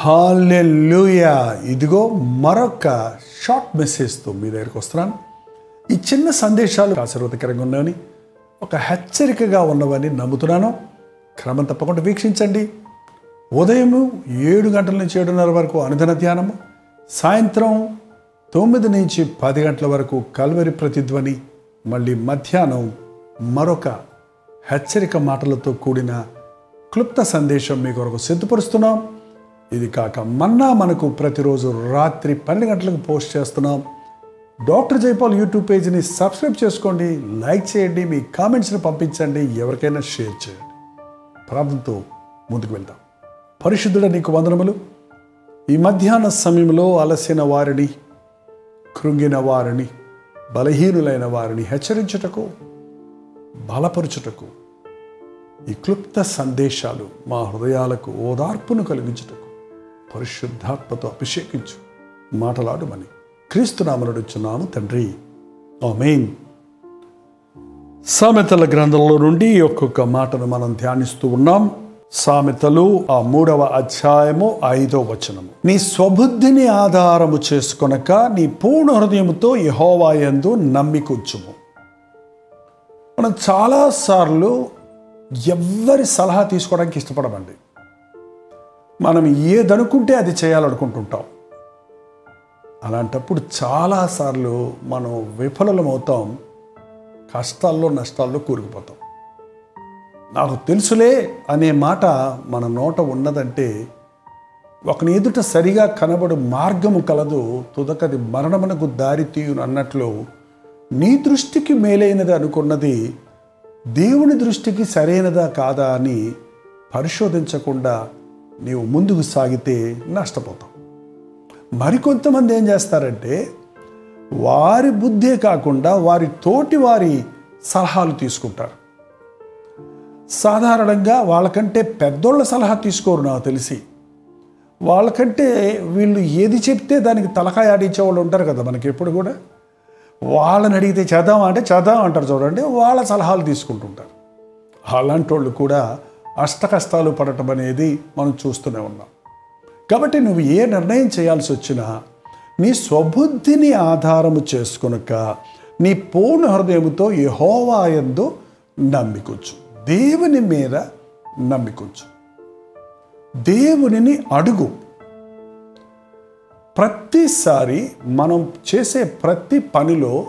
Hallelujah ఇదిగో మరొక short మెసేజ్తో మీ దగ్గరికి వస్తున్నాను. ఈ చిన్న సందేశాలు ఆశీర్వాదకరంగా ఉన్నవని ఒక హెచ్చరికగా ఉన్నవని నమ్ముతున్నాను. క్రమం తప్పకుండా వీక్షించండి. ఉదయం ఏడు గంటల నుంచి ఏడున్నర వరకు అనుదిన ధ్యానము సాయంత్రం తొమ్మిది నుంచి పది గంటల వరకు కల్వరి ప్రతిధ్వని మళ్ళీ మధ్యాహ్నం మరొక హెచ్చరిక మాటలతో కూడిన క్లుప్త సందేశం మీ కొరకు సిద్ధపరుస్తున్నాం. ఇది కాక మన్నా మనకు ప్రతిరోజు రాత్రి పన్నెండు గంటలకు పోస్ట్ చేస్తున్నాం. డాక్టర్ జైపాల్ యూట్యూబ్ పేజీని సబ్స్క్రైబ్ చేసుకోండి లైక్ చేయండి మీ కామెంట్స్ని పంపించండి ఎవరికైనా షేర్ చేయండి. ప్రార్థనతో ముందుకు వెళ్దాం. పరిశుద్ధుడ నీకు వందనములు. ఈ మధ్యాహ్న సమయంలో అలసిన వారిని కృంగిన వారిని బలహీనులైన వారిని హెచ్చరించుటకు బలపరుచుటకు ఈ క్లుప్త సందేశాలు మా హృదయాలకు ఓదార్పును కలిగించుటకు పరిశుద్ధాత్మతో అభిషేకించు. మాటలాడుమని క్రీస్తునామనుడుచున్నాము తండ్రి. ఆమెన్. సామెతల గ్రంథంలో నుండి ఒక్కొక్క మాటను మనం ధ్యానిస్తూ ఉన్నాం. సామెతలు ఆ మూడవ అధ్యాయము ఐదో వచనము. నీ స్వబుద్ధిని ఆధారము చేసుకొనక నీ పూర్ణ హృదయముతో యహోవాయందు నమ్మికొచ్చుము మనం చాలాసార్లు ఎవ్వరి సలహా తీసుకోవడానికి ఇష్టపడమండి. మనం ఏదనుకుంటే అది చేయాలనుకుంటుంటాం. అలాంటప్పుడు చాలాసార్లు మనం విఫలమవుతాం కష్టాల్లో నష్టాల్లో కూరుకుపోతాం. నాకు తెలుసులే అనే మాట మన నోట ఉన్నదంటే ఒకని ఎదుట సరిగా కనబడు మార్గము కలదు తుదకది మరణమునకు దారి తీయును అన్నట్లు నీ దృష్టికి మేలైనది అనుకున్నది దేవుని దృష్టికి సరైనదా కాదా అని పరిశోధించకుండా నీవు ముందుకు సాగితే నష్టపోతావు. మరికొంతమంది ఏం చేస్తారంటే వారి బుద్ధే కాకుండా వారి తోటి వారి సలహాలు తీసుకుంటారు. సాధారణంగా వాళ్ళకంటే పెద్దోళ్ళ సలహా తీసుకోరు నాకు తెలిసి. వాళ్ళకంటే వీళ్ళు ఏది చెప్తే దానికి తలకాయ ఆడించే వాళ్ళు ఉంటారు కదా మనకి ఎప్పుడు కూడా. వాళ్ళని అడిగితే చేద్దాం అంటే చేద్దాం అంటారు చూడండి వాళ్ళ సలహాలు తీసుకుంటుంటారు. అలాంటి వాళ్ళు కూడా అష్టకష్టాలు పడటం అనేది మనం చూస్తూనే ఉన్నాం. కాబట్టి నువ్వు ఏ నిర్ణయం చేయాల్సి వచ్చినా నీ స్వబుద్ధిని ఆధారము చేసుకునక నీ పూర్ణ హృదయంతో యహోవాయందు నమ్మికొచ్చు. దేవుని మీద నమ్మికొచ్చు. దేవునిని అడుగు. ప్రతిసారి మనం చేసే ప్రతి పనిలో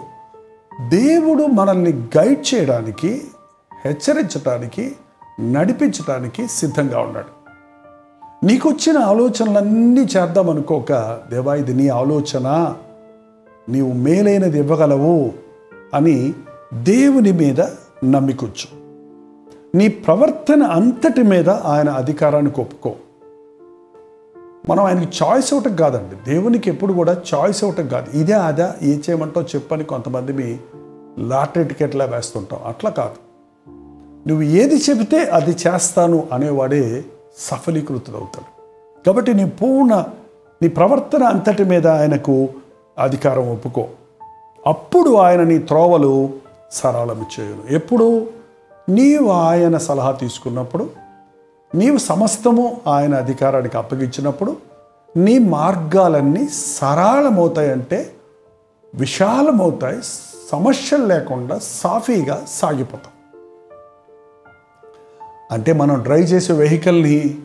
దేవుడు మనల్ని గైడ్ చేయడానికి హెచ్చరించడానికి నడిపించడానికి సిద్ధంగా ఉన్నాడు. నీకు వచ్చిన ఆలోచనలన్నీ చేద్దాం అనుకోక దేవా ఇది నీ ఆలోచన. నీవు మేలైనది ఇవ్వగలవు అని దేవుని మీద నమ్మికొచ్చు. నీ ప్రవర్తన అంతటి మీద ఆయన అధికారాన్ని ఒప్పుకో మనం ఆయనకి చాయిస్ ఇవ్వటం కాదండి. దేవునికి ఎప్పుడు కూడా చాయిస్ ఇవ్వటం కాదు. ఇదే అదా ఏ చేయమంటావు చెప్పని కొంతమంది మీ లాటరీ టికెట్లా వేస్తుంటాం. అట్లా కాదు. నువ్వు ఏది చెబితే అది చేస్తాను అనేవాడే సఫలీకృతుడవుతాడు. కాబట్టి నీ పూర్ణ నీ ప్రవర్తన అంతటి మీద ఆయనకు అధికారం ఒప్పుకో. అప్పుడు ఆయన నీ త్రోవలు సరళము చేయను. ఎప్పుడు? నీవు ఆయన సలహా తీసుకున్నప్పుడు నీవు సమస్తము ఆయన అధికారానికి అప్పగించినప్పుడు నీ మార్గాలన్నీ సరళమవుతాయంటే విశాలమవుతాయి సమస్యలు లేకుండా సాఫీగా సాగిపోతాం అంటే మనం డ్రైవ్ చేసే వెహికల్ని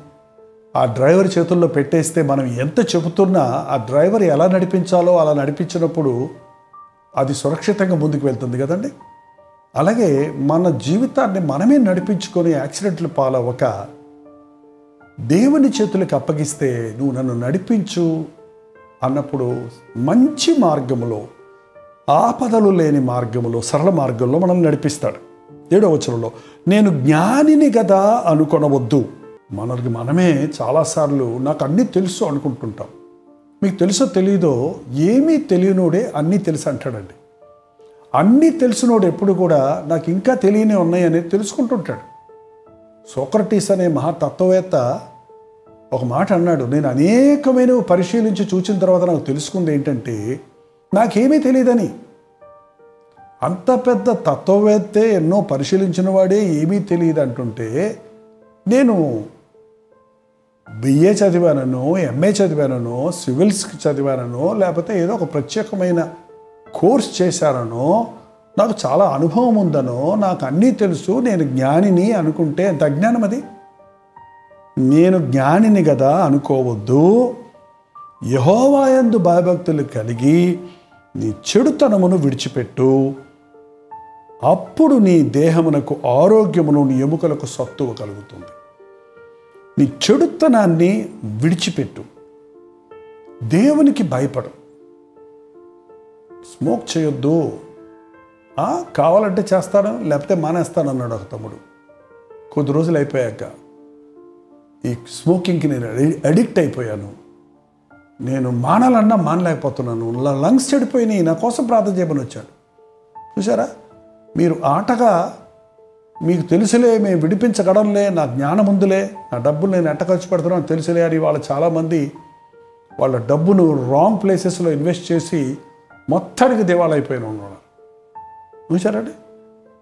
ఆ డ్రైవర్ చేతుల్లో పెట్టేస్తే మనం ఎంత చెబుతున్నా ఆ డ్రైవర్ ఎలా నడిపించాలో అలా నడిపించినప్పుడు అది సురక్షితంగా ముందుకు వెళ్తుంది కదండి. అలాగే మన జీవితాన్ని మనమే నడిపించుకొని యాక్సిడెంట్లు పాలవ్వక దేవుని చేతులకు అప్పగిస్తే నువ్వు నన్ను నడిపించు అన్నప్పుడు మంచి మార్గములో ఆపదలు లేని మార్గములో సరళ మార్గంలో మనల్ని నడిపిస్తాడు. ఏడో వచనంలో నేను జ్ఞానిని కదా అనుకొనవద్దు. మనకి మనమే చాలాసార్లు నాకు అన్నీ తెలుసు అనుకుంటుంటాం. మీకు తెలుసో తెలియదో ఏమీ తెలియనోడే అన్నీ తెలుసు అంటాడండి. అన్నీ తెలిసినోడు ఎప్పుడు కూడా నాకు ఇంకా తెలియనే ఉన్నాయని తెలుసుకుంటుంటాడు. సోక్రటీస్ అనే మహాతత్వవేత్త ఒక మాట అన్నాడు నేను అనేకమైనవి పరిశీలించి చూసిన తర్వాత నాకు తెలుసుకుంది ఏంటంటే నాకేమీ తెలియదని. అంత పెద్ద తత్వవేత్తే ఎన్నో పరిశీలించిన వాడే ఏమీ తెలియదు అంటుంటే నేను బిఏ చదివానను ఎంఏ చదివానను సివిల్స్కి చదివానను లేకపోతే ఏదో ఒక ప్రత్యేకమైన కోర్స్ చేశానను నాకు చాలా అనుభవం ఉందనో నాకు అన్నీ తెలుసు నేను జ్ఞానిని అనుకుంటే ఎంత అజ్ఞానం అది? నేను జ్ఞానిని కదా అనుకోవద్దు. యహోవాయందు భయభక్తులు కలిగి నీ చెడుతనమును విడిచిపెట్టు. అప్పుడు నీ దేహమునకు ఆరోగ్యమును నీ ఎముకలకు సత్తువ కలుగుతుంది. నీ చెడుతనాన్ని విడిచిపెట్టు. దేవునికి భయపడు. స్మోక్ చేయొద్దు. ఆ, కావాలంటే చేస్తాను లేకపోతే మానేస్తాను అన్నాడు ఒక తమ్ముడు. కొద్ది రోజులు అయిపోయాక ఈ స్మోకింగ్కి నేను అడిక్ట్ అయిపోయాను. నేను మానాలన్నా మానలేకపోతున్నాను. లంగ్స్ చెడిపోయినాయి. నా కోసం ప్రార్థన చేయమని వచ్చాడు. చూసారా మీరు ఆటగా మీకు తెలుసులే మేము విడిపించగడంలే నా జ్ఞానం ఉందిలే నా డబ్బులు నేను ఎట్ట ఖర్చు పెడుతున్నాను తెలుసులే అని వాళ్ళ చాలామంది వాళ్ళ డబ్బును రాంగ్ ప్లేసెస్లో ఇన్వెస్ట్ చేసి మొత్తానికి దివాళైపోయిన ఉన్నారు. చూసారండి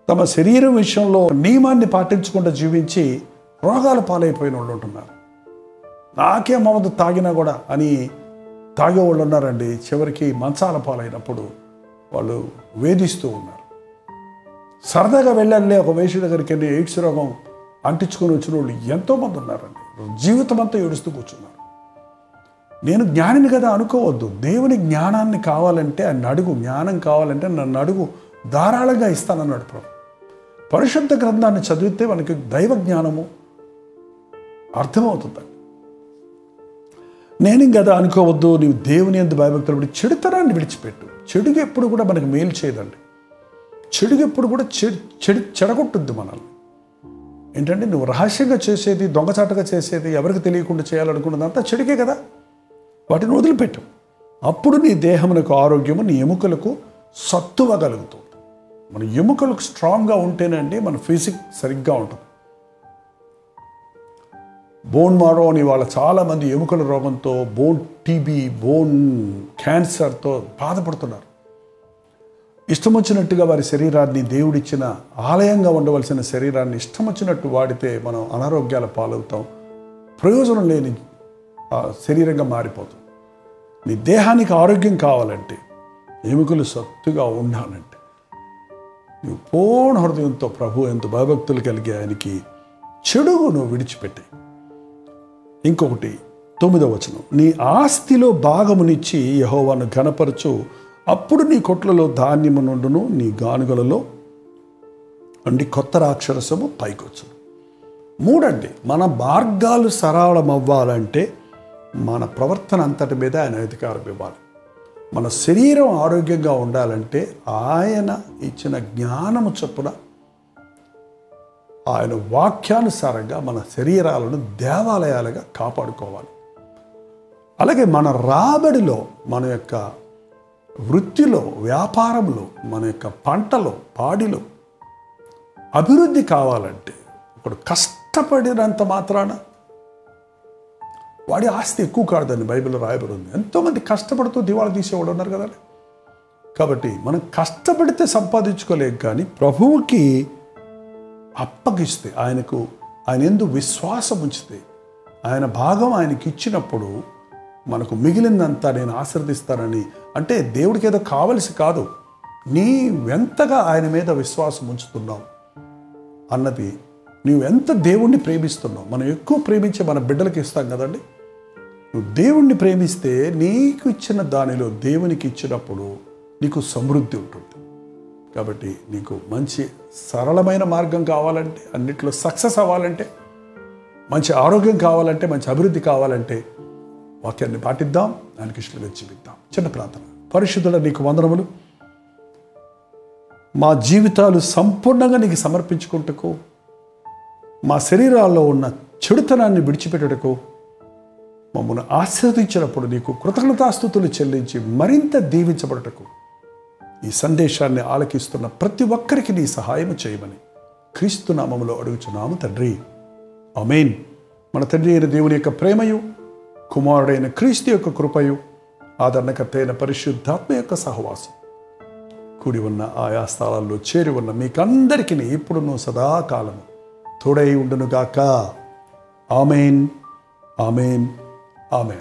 తమ శరీరం విషయంలో నియమాన్ని పాటించకుండా జీవించి రోగాల పాలైపోయిన వాళ్ళు ఉంటున్నారు. నాకే అవ్వదు తాగినా కూడా అని తాగే వాళ్ళు ఉన్నారండి. చివరికి మంచాల పాలైనప్పుడు వాళ్ళు వేధిస్తూ ఉన్నారు. సరదాగా వెళ్ళాలి ఒక వేషి దగ్గరికి వెళ్ళి ఎయిడ్స్ రోగం అంటించుకొని వచ్చిన వాళ్ళు ఎంతోమంది ఉన్నారండి. జీవితం అంతా ఏడుస్తూ కూర్చున్నారు. నేను జ్ఞానిని కదా అనుకోవద్దు. దేవుని జ్ఞానాన్ని కావాలంటే ఆయన అడుగు జ్ఞానం కావాలంటే నన్ను అడుగు ధారాళంగా ఇస్తానన్నాడు ప్రభు. పరిశుద్ధ గ్రంథాన్ని చదివితే మనకి దైవ జ్ఞానము అర్థమవుతుంది నేను కదా అనుకోవద్దు నీవు దేవుని ఎందు భయభక్తులు చెడుతనాన్ని విడిచిపెట్టు. చెడుగు ఎప్పుడు కూడా మనకు మేలు చేయదండి. చెడుగు ఎప్పుడు కూడా చెడు చెడు చెడగొట్టుద్ది మనల్ని. ఏంటంటే నువ్వు రహస్యంగా చేసేది దొంగచాటుగా చేసేది ఎవరికి తెలియకుండా చేయాలనుకున్నది అంతా చెడుకే కదా. వాటిని వదిలిపెట్టు. అప్పుడు నీ దేహమునకు ఆరోగ్యము నీ ఎముకలకు సత్తువ కలుగుతుంది. మన ఎముకలకు స్ట్రాంగ్గా ఉంటేనండి మన ఫిజిక్ సరిగ్గా ఉంటుంది. బోన్ మారో అని వాళ్ళ చాలామంది ఎముకల రోగంతో బోన్ టీబీ బోన్ క్యాన్సర్తో బాధపడుతున్నారు. ఇష్టం వచ్చినట్టుగా వారి శరీరాన్ని దేవుడిచ్చిన ఆలయంగా ఉండవలసిన శరీరాన్ని ఇష్టం వచ్చినట్టు వాడితే మనం అనారోగ్యాల పాలవుతాం. ప్రయోజనం లేని ఆ, శరీరంగా మారిపోతాం. నీ దేహానికి ఆరోగ్యం కావాలంటే ఎముకలు సత్తుగా ఉండాలంటే నువ్వు పూర్ణ హృదయంతో ప్రభు ఎంత భయభక్తులు కలిగే ఆయనకి చెడుగు నువ్వు విడిచిపెట్టాయి ఇంకొకటి తొమ్మిదవ వచనం. నీ ఆస్తిలో భాగమునిచ్చి యహోవాను ఘనపరచు అప్పుడు నీ కొట్లలో ధాన్యము నుండును నీ గానుగలలో అండి కొత్త రాక్షరసము పైకొచ్చు. మూడండి మన మార్గాలు సరళం అవ్వాలంటే మన ప్రవర్తన అంతటి మీద ఆయన అధికారం ఇవ్వాలి. మన శరీరం ఆరోగ్యంగా ఉండాలంటే ఆయన ఇచ్చిన జ్ఞానము చొప్పున ఆయన వాక్యానుసారంగా మన శరీరాలను దేవాలయాలుగా కాపాడుకోవాలి. అలాగే మన రాబడిలో మన యొక్క వృత్తిలో వ్యాపారంలో మన యొక్క పంటలో పాడిలో అభివృద్ధి కావాలంటే ఒకడు కష్టపడినంత మాత్రాన వాడి ఆస్తి ఎక్కువ కాదని బైబిల్లో రాయబడి ఉంది. ఎంతోమంది కష్టపడుతూ దివాళా తీసేవాడు ఉన్నారు కదా కాబట్టి మనం కష్టపడితే సంపాదించుకోలేం కానీ ప్రభువుకి అప్పగిస్తే ఆయనకు ఆయన ఎందు విశ్వాసం ఉంచితే ఆయన భాగం ఆయనకి ఇచ్చినప్పుడు మనకు మిగిలిందంతా నేను ఆశీర్దిస్తానని అంటే దేవుడికి ఏదో కావలసి కాదు. నీవెంతగా ఆయన మీద విశ్వాసం ఉంచుతున్నావు. అన్నది నువ్వు ఎంత దేవుణ్ణి ప్రేమిస్తున్నావు. మనం ఎక్కువ ప్రేమించి మన బిడ్డలకి ఇస్తాం కదండి. నువ్వు దేవుణ్ణి ప్రేమిస్తే నీకు ఇచ్చిన దానిలో దేవునికి ఇచ్చినప్పుడు నీకు సమృద్ధి ఉంటుంది. కాబట్టి నీకు మంచి సరళమైన మార్గం కావాలంటే అన్నిట్లో సక్సెస్ అవ్వాలంటే మంచి ఆరోగ్యం కావాలంటే మంచి అభివృద్ధి కావాలంటే వాక్యాన్ని పాటిద్దాం దానికి ఇష్టంగా జీవిద్దాం చిన్న ప్రార్థన. పరిశుద్ధుల నీకు వందనములు. మా జీవితాలు సంపూర్ణంగా నీకు సమర్పించుకుంటకు. మా శరీరాల్లో ఉన్న చెడుతనాన్ని విడిచిపెట్టుటకు మమ్మల్ని ఆశీర్వదించినప్పుడు నీకు కృతజ్ఞతాస్థుతులు చెల్లించి మరింత దీవించబడటకు ఈ సందేశాన్ని ఆలకిస్తున్న ప్రతి ఒక్కరికి నీ సహాయం చేయమని క్రీస్తు నామములో అడుగుచున్నాము తండ్రి. అమేన్ మన తండ్రి అయిన దేవుని యొక్క ప్రేమయు కుమారుడైన క్రీస్తు యొక్క కృపయు ఆదరణకర్త అయిన పరిశుద్ధాత్మ యొక్క సహవాసం. కూడి ఉన్న ఆయా స్థలాల్లో చేరి ఉన్న మీకందరికీ ఇప్పుడును సదాకాలము తోడై ఉండునుగాక. Amen amen amen.